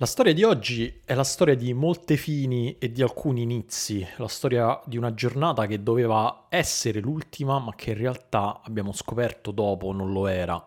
La storia di oggi è la storia di molte fini e di alcuni inizi, la storia di una giornata che doveva essere l'ultima ma che in realtà abbiamo scoperto dopo non lo era.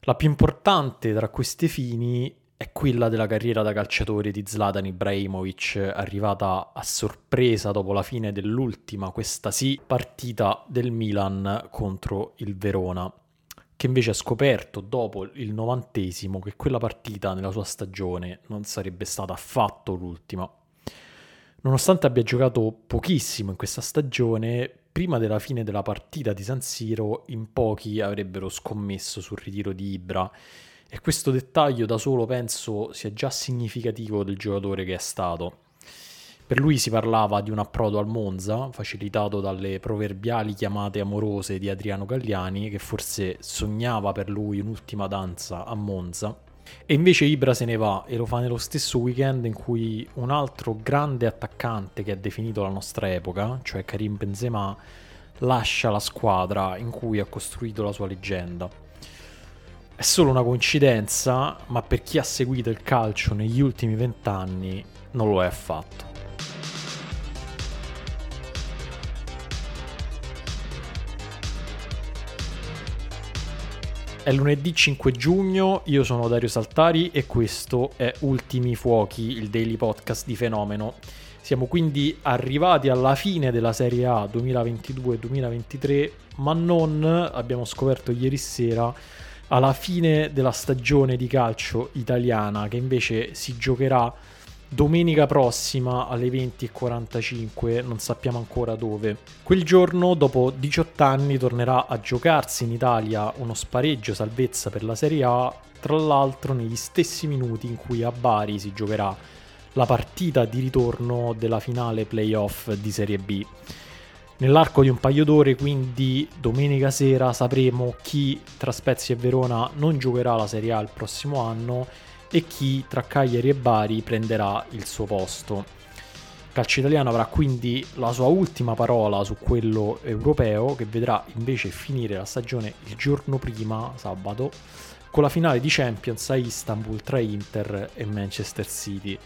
La più importante tra queste fini è quella della carriera da calciatore di Zlatan Ibrahimovic, arrivata a sorpresa dopo la fine dell'ultima, questa sì, partita del Milan contro il Verona che invece ha scoperto dopo il novantesimo che quella partita nella sua stagione non sarebbe stata affatto l'ultima. Nonostante abbia giocato pochissimo in questa stagione, prima della fine della partita di San Siro in pochi avrebbero scommesso sul ritiro di Ibra e questo dettaglio da solo penso sia già significativo del giocatore che è stato. Per lui si parlava di un approdo al Monza, facilitato dalle proverbiali chiamate amorose di Adriano Galliani, che forse sognava per lui un'ultima danza a Monza. E invece Ibra se ne va e lo fa nello stesso weekend in cui un altro grande attaccante che ha definito la nostra epoca, cioè Karim Benzema, lascia la squadra in cui ha costruito la sua leggenda. È solo una coincidenza, ma per chi ha seguito il calcio negli ultimi vent'anni non lo è affatto. È lunedì 5 giugno, io sono Dario Saltari e questo è Ultimi Fuochi, il daily podcast di Fenomeno. Siamo quindi arrivati alla fine della Serie A 2022-2023, ma non, abbiamo scoperto ieri sera, alla fine della stagione di calcio italiana che invece si giocherà domenica prossima alle 20.45, non sappiamo ancora dove. Quel giorno, dopo 18 anni, tornerà a giocarsi in Italia uno spareggio salvezza per la Serie A, tra l'altro negli stessi minuti in cui a Bari si giocherà la partita di ritorno della finale playoff di Serie B. Nell'arco di un paio d'ore, quindi domenica sera, sapremo chi tra Spezia e Verona non giocherà la Serie A il prossimo anno e chi tra Cagliari e Bari prenderà il suo posto. Calcio italiano avrà quindi la sua ultima parola su quello europeo che vedrà invece finire la stagione il giorno prima, sabato, con la finale di Champions a Istanbul tra Inter e Manchester City.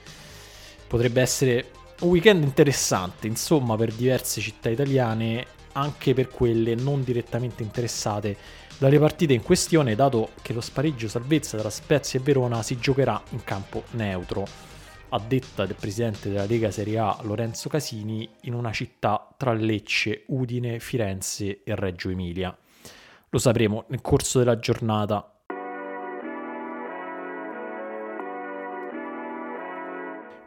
Potrebbe essere un weekend interessante, insomma, per diverse città italiane, anche per quelle non direttamente interessate dalle partite in questione, dato che lo spareggio salvezza tra Spezia e Verona si giocherà in campo neutro, a detta del presidente della Lega Serie A Lorenzo Casini, in una città tra Lecce, Udine, Firenze e Reggio Emilia. Lo sapremo nel corso della giornata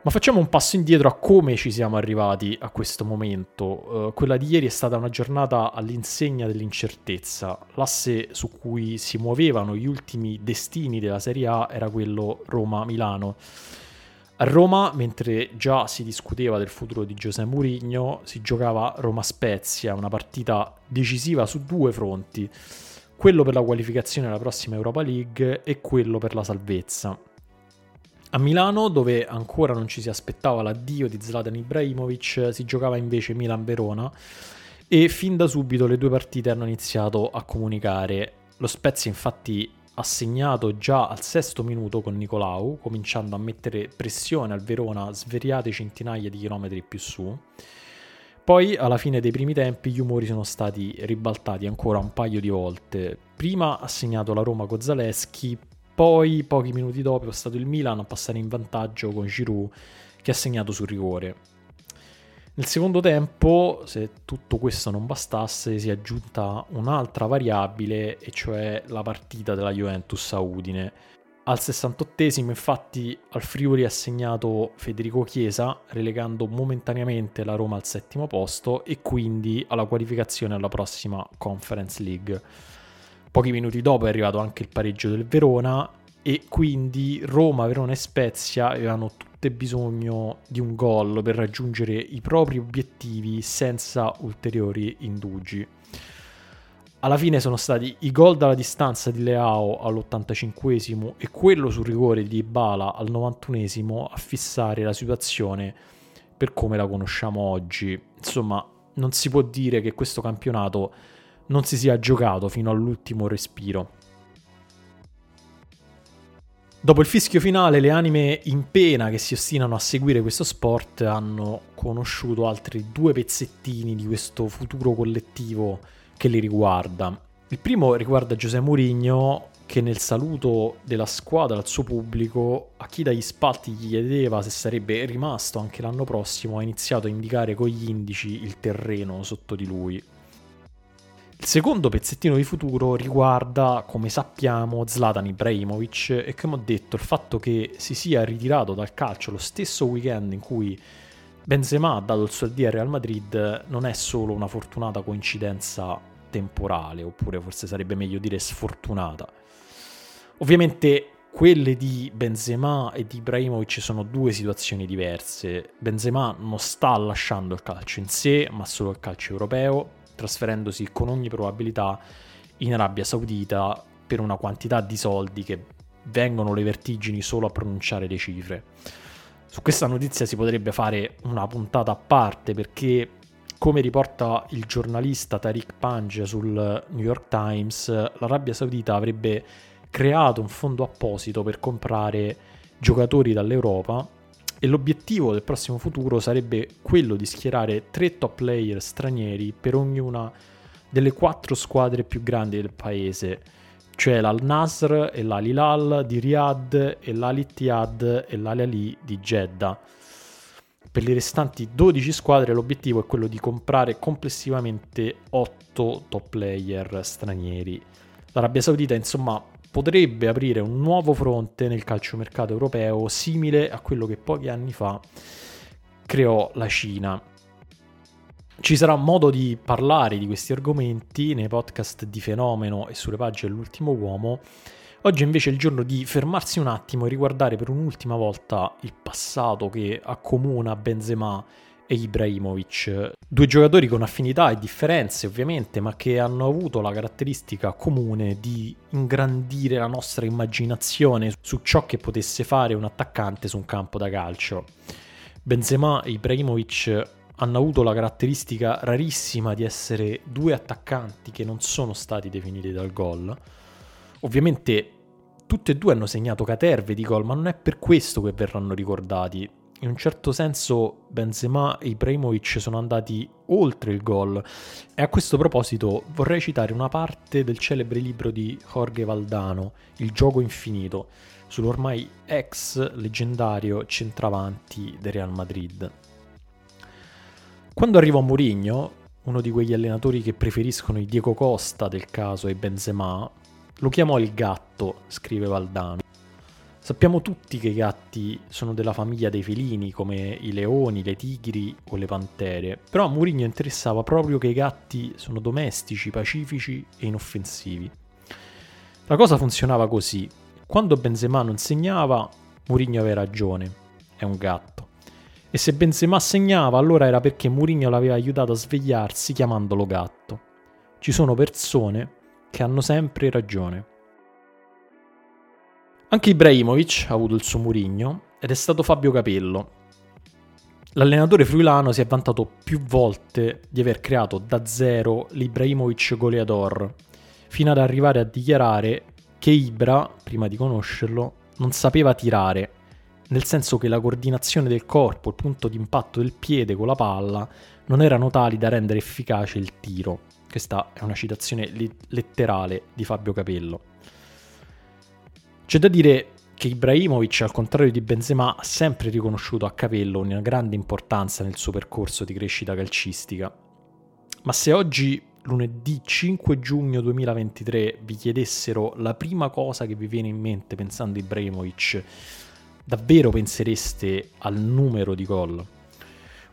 Ma facciamo un passo indietro a come ci siamo arrivati a questo momento. Uh, quella di ieri è stata una giornata all'insegna dell'incertezza. L'asse su cui si muovevano gli ultimi destini della Serie A era quello Roma-Milano. A Roma, mentre già si discuteva del futuro di Giuseppe Mourinho, si giocava Roma-Spezia, una partita decisiva su due fronti, quello per la qualificazione alla prossima Europa League e quello per la salvezza. A Milano, dove ancora non ci si aspettava l'addio di Zlatan Ibrahimovic, si giocava invece Milan-Verona e fin da subito le due partite hanno iniziato a comunicare. Lo Spezia infatti ha segnato già al sesto minuto con Nicolau, cominciando a mettere pressione al Verona sveriate centinaia di chilometri più su. Poi, alla fine dei primi tempi, gli umori sono stati ribaltati ancora un paio di volte. Prima ha segnato la Roma con Zaleschi, poi, pochi minuti dopo, è stato il Milan a passare in vantaggio con Giroud che ha segnato sul rigore. Nel secondo tempo, se tutto questo non bastasse, si è aggiunta un'altra variabile, e cioè la partita della Juventus a Udine. Al 68esimo, infatti, al Friuli ha segnato Federico Chiesa, relegando momentaneamente la Roma al settimo posto e quindi alla qualificazione alla prossima Conference League. Pochi minuti dopo è arrivato anche il pareggio del Verona e quindi Roma, Verona e Spezia avevano tutte bisogno di un gol per raggiungere i propri obiettivi senza ulteriori indugi. Alla fine sono stati i gol dalla distanza di Leao all'85 e quello sul rigore di Ibala al 91 a fissare la situazione per come la conosciamo oggi. Insomma, non si può dire che questo campionato non si sia giocato fino all'ultimo respiro. Dopo il fischio finale, le anime in pena che si ostinano a seguire questo sport hanno conosciuto altri due pezzettini di questo futuro collettivo che li riguarda. Il primo riguarda Giuseppe Mourinho che nel saluto della squadra al suo pubblico, a chi dagli spalti gli chiedeva se sarebbe rimasto anche l'anno prossimo, ha iniziato a indicare con gli indici il terreno sotto di lui. Il secondo pezzettino di futuro riguarda, come sappiamo, Zlatan Ibrahimovic e come ho detto il fatto che si sia ritirato dal calcio lo stesso weekend in cui Benzema ha dato il suo addio al Real Madrid non è solo una fortunata coincidenza temporale, oppure forse sarebbe meglio dire sfortunata. Ovviamente quelle di Benzema e di Ibrahimovic sono due situazioni diverse. Benzema non sta lasciando il calcio in sé, ma solo il calcio europeo, trasferendosi con ogni probabilità in Arabia Saudita per una quantità di soldi che vengono le vertigini solo a pronunciare le cifre. Su questa notizia si potrebbe fare una puntata a parte perché, come riporta il giornalista Tariq Panj sul New York Times, l'Arabia Saudita avrebbe creato un fondo apposito per comprare giocatori dall'Europa e l'obiettivo del prossimo futuro sarebbe quello di schierare tre top player stranieri per ognuna delle quattro squadre più grandi del paese, cioè l'Al Nasr e l'Al Hilal di Riyadh e l'Al Ittihad e l'Al Ali di Jeddah. Per le restanti 12 squadre l'obiettivo è quello di comprare complessivamente 8 top player stranieri. L'Arabia Saudita insomma potrebbe aprire un nuovo fronte nel calciomercato europeo simile a quello che pochi anni fa creò la Cina. Ci sarà modo di parlare di questi argomenti nei podcast di Fenomeno e sulle pagine dell'ultimo uomo. Oggi invece è il giorno di fermarsi un attimo e riguardare per un'ultima volta il passato che accomuna Benzema e Ibrahimovic, due giocatori con affinità e differenze ovviamente, ma che hanno avuto la caratteristica comune di ingrandire la nostra immaginazione su ciò che potesse fare un attaccante su un campo da calcio. Benzema e Ibrahimovic hanno avuto la caratteristica rarissima di essere due attaccanti che non sono stati definiti dal gol. Ovviamente tutti e due hanno segnato caterve di gol, ma non è per questo che verranno ricordati in un certo senso Benzema e Ibrahimovic sono andati oltre il gol e a questo proposito vorrei citare una parte del celebre libro di Jorge Valdano, Il gioco infinito, sull'ormai ex leggendario centravanti del Real Madrid. Quando arrivò Mourinho, uno di quegli allenatori che preferiscono i Diego Costa del caso e Benzema, lo chiamò il gatto, scrive Valdano. Sappiamo tutti che i gatti sono della famiglia dei felini, come i leoni, le tigri o le pantere, però a Mourinho interessava proprio che i gatti sono domestici, pacifici e inoffensivi. La cosa funzionava così. Quando Benzema non segnava, Mourinho aveva ragione, è un gatto. E se Benzema segnava, allora era perché Mourinho l'aveva aiutato a svegliarsi chiamandolo gatto. Ci sono persone che hanno sempre ragione. Anche Ibrahimovic ha avuto il suo Murigno ed è stato Fabio Capello. L'allenatore friulano si è vantato più volte di aver creato da zero l'Ibrahimovic goleador, fino ad arrivare a dichiarare che Ibra, prima di conoscerlo, non sapeva tirare, nel senso che la coordinazione del corpo, il punto di impatto del piede con la palla, non erano tali da rendere efficace il tiro. Questa è una citazione letterale di Fabio Capello. C'è da dire che Ibrahimovic, al contrario di Benzema, ha sempre riconosciuto a Capello una grande importanza nel suo percorso di crescita calcistica. Ma se oggi, lunedì 5 giugno 2023, vi chiedessero la prima cosa che vi viene in mente pensando a Ibrahimovic, davvero pensereste al numero di gol?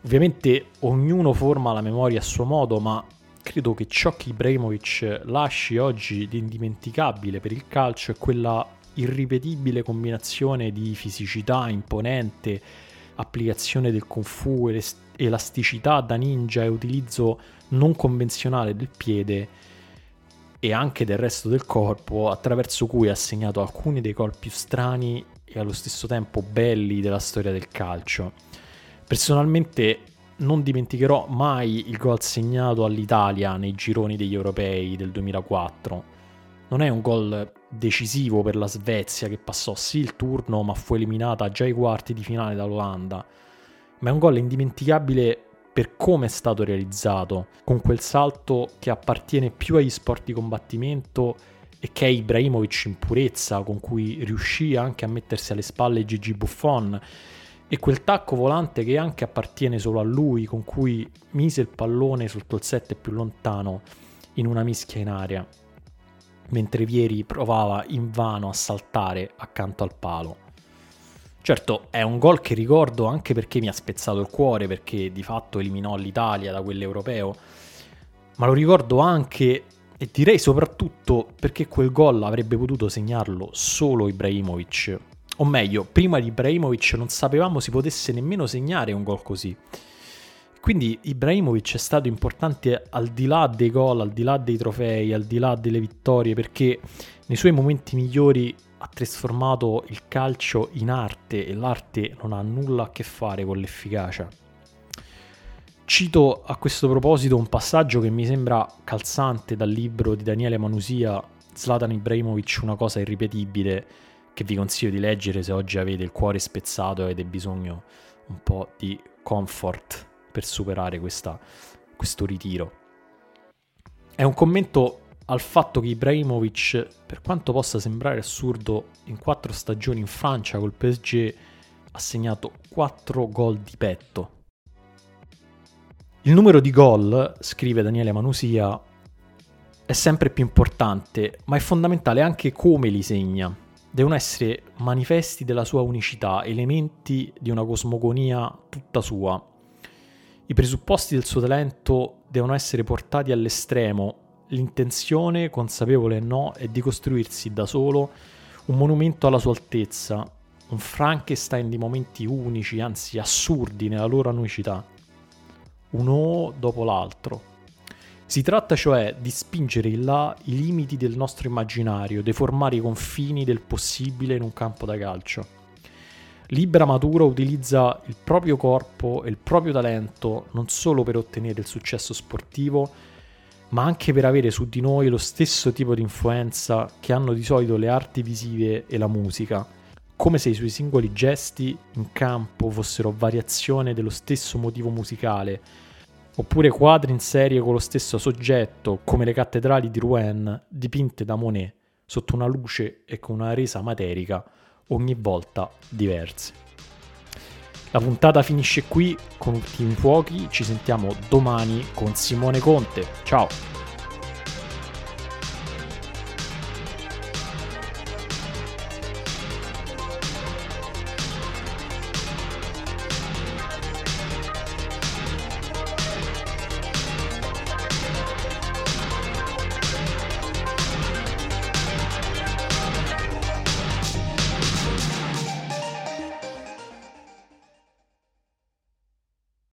Ovviamente ognuno forma la memoria a suo modo, ma credo che ciò che Ibrahimovic lasci oggi di indimenticabile per il calcio è quella irripetibile combinazione di fisicità imponente, applicazione del kung fu, elasticità da ninja e utilizzo non convenzionale del piede e anche del resto del corpo, attraverso cui ha segnato alcuni dei gol più strani e allo stesso tempo belli della storia del calcio. Personalmente non dimenticherò mai il gol segnato all'Italia nei gironi degli europei del 2004 non è un gol decisivo per la Svezia che passò sì il turno ma fu eliminata già ai quarti di finale dall'Olanda, ma è un gol indimenticabile per come è stato realizzato, con quel salto che appartiene più agli sport di combattimento e che è Ibrahimovic in purezza, con cui riuscì anche a mettersi alle spalle Gigi Buffon, e quel tacco volante che anche appartiene solo a lui, con cui mise il pallone sotto il 7 più lontano in una mischia in aria, mentre Vieri provava invano a saltare accanto al palo. Certo, è un gol che ricordo anche perché mi ha spezzato il cuore, perché di fatto eliminò l'Italia da quell'europeo, ma lo ricordo anche e direi soprattutto perché quel gol avrebbe potuto segnarlo solo Ibrahimovic. O meglio, prima di Ibrahimovic non sapevamo si potesse nemmeno segnare un gol così. Quindi Ibrahimovic è stato importante al di là dei gol, al di là dei trofei, al di là delle vittorie, perché nei suoi momenti migliori ha trasformato il calcio in arte e l'arte non ha nulla a che fare con l'efficacia. Cito a questo proposito un passaggio che mi sembra calzante dal libro di Daniele Manusia, Zlatan Ibrahimovic, una cosa irripetibile, che vi consiglio di leggere se oggi avete il cuore spezzato e avete bisogno un po' di comfort per superare questa, questo ritiro. È un commento al fatto che Ibrahimovic, per quanto possa sembrare assurdo, in quattro stagioni in Francia col PSG ha segnato quattro gol di petto. Il numero di gol, scrive Daniele Manusia, è sempre più importante, ma è fondamentale anche come li segna. Devono essere manifesti della sua unicità, elementi di una cosmogonia tutta sua. I presupposti del suo talento devono essere portati all'estremo l'intenzione, consapevole o no, è di costruirsi da solo un monumento alla sua altezza, un Frankenstein di momenti unici, anzi assurdi nella loro unicità, uno dopo l'altro. Si tratta cioè di spingere in là i limiti del nostro immaginario, deformare i confini del possibile in un campo da calcio. Libera Maturo utilizza il proprio corpo e il proprio talento non solo per ottenere il successo sportivo, ma anche per avere su di noi lo stesso tipo di influenza che hanno di solito le arti visive e la musica, come se i suoi singoli gesti in campo fossero variazione dello stesso motivo musicale, oppure quadri in serie con lo stesso soggetto, come le cattedrali di Rouen, dipinte da Monet, sotto una luce e con una resa materica, ogni volta diverse. La puntata finisce qui con ultimi fuochi, ci sentiamo domani con Simone Conte. Ciao!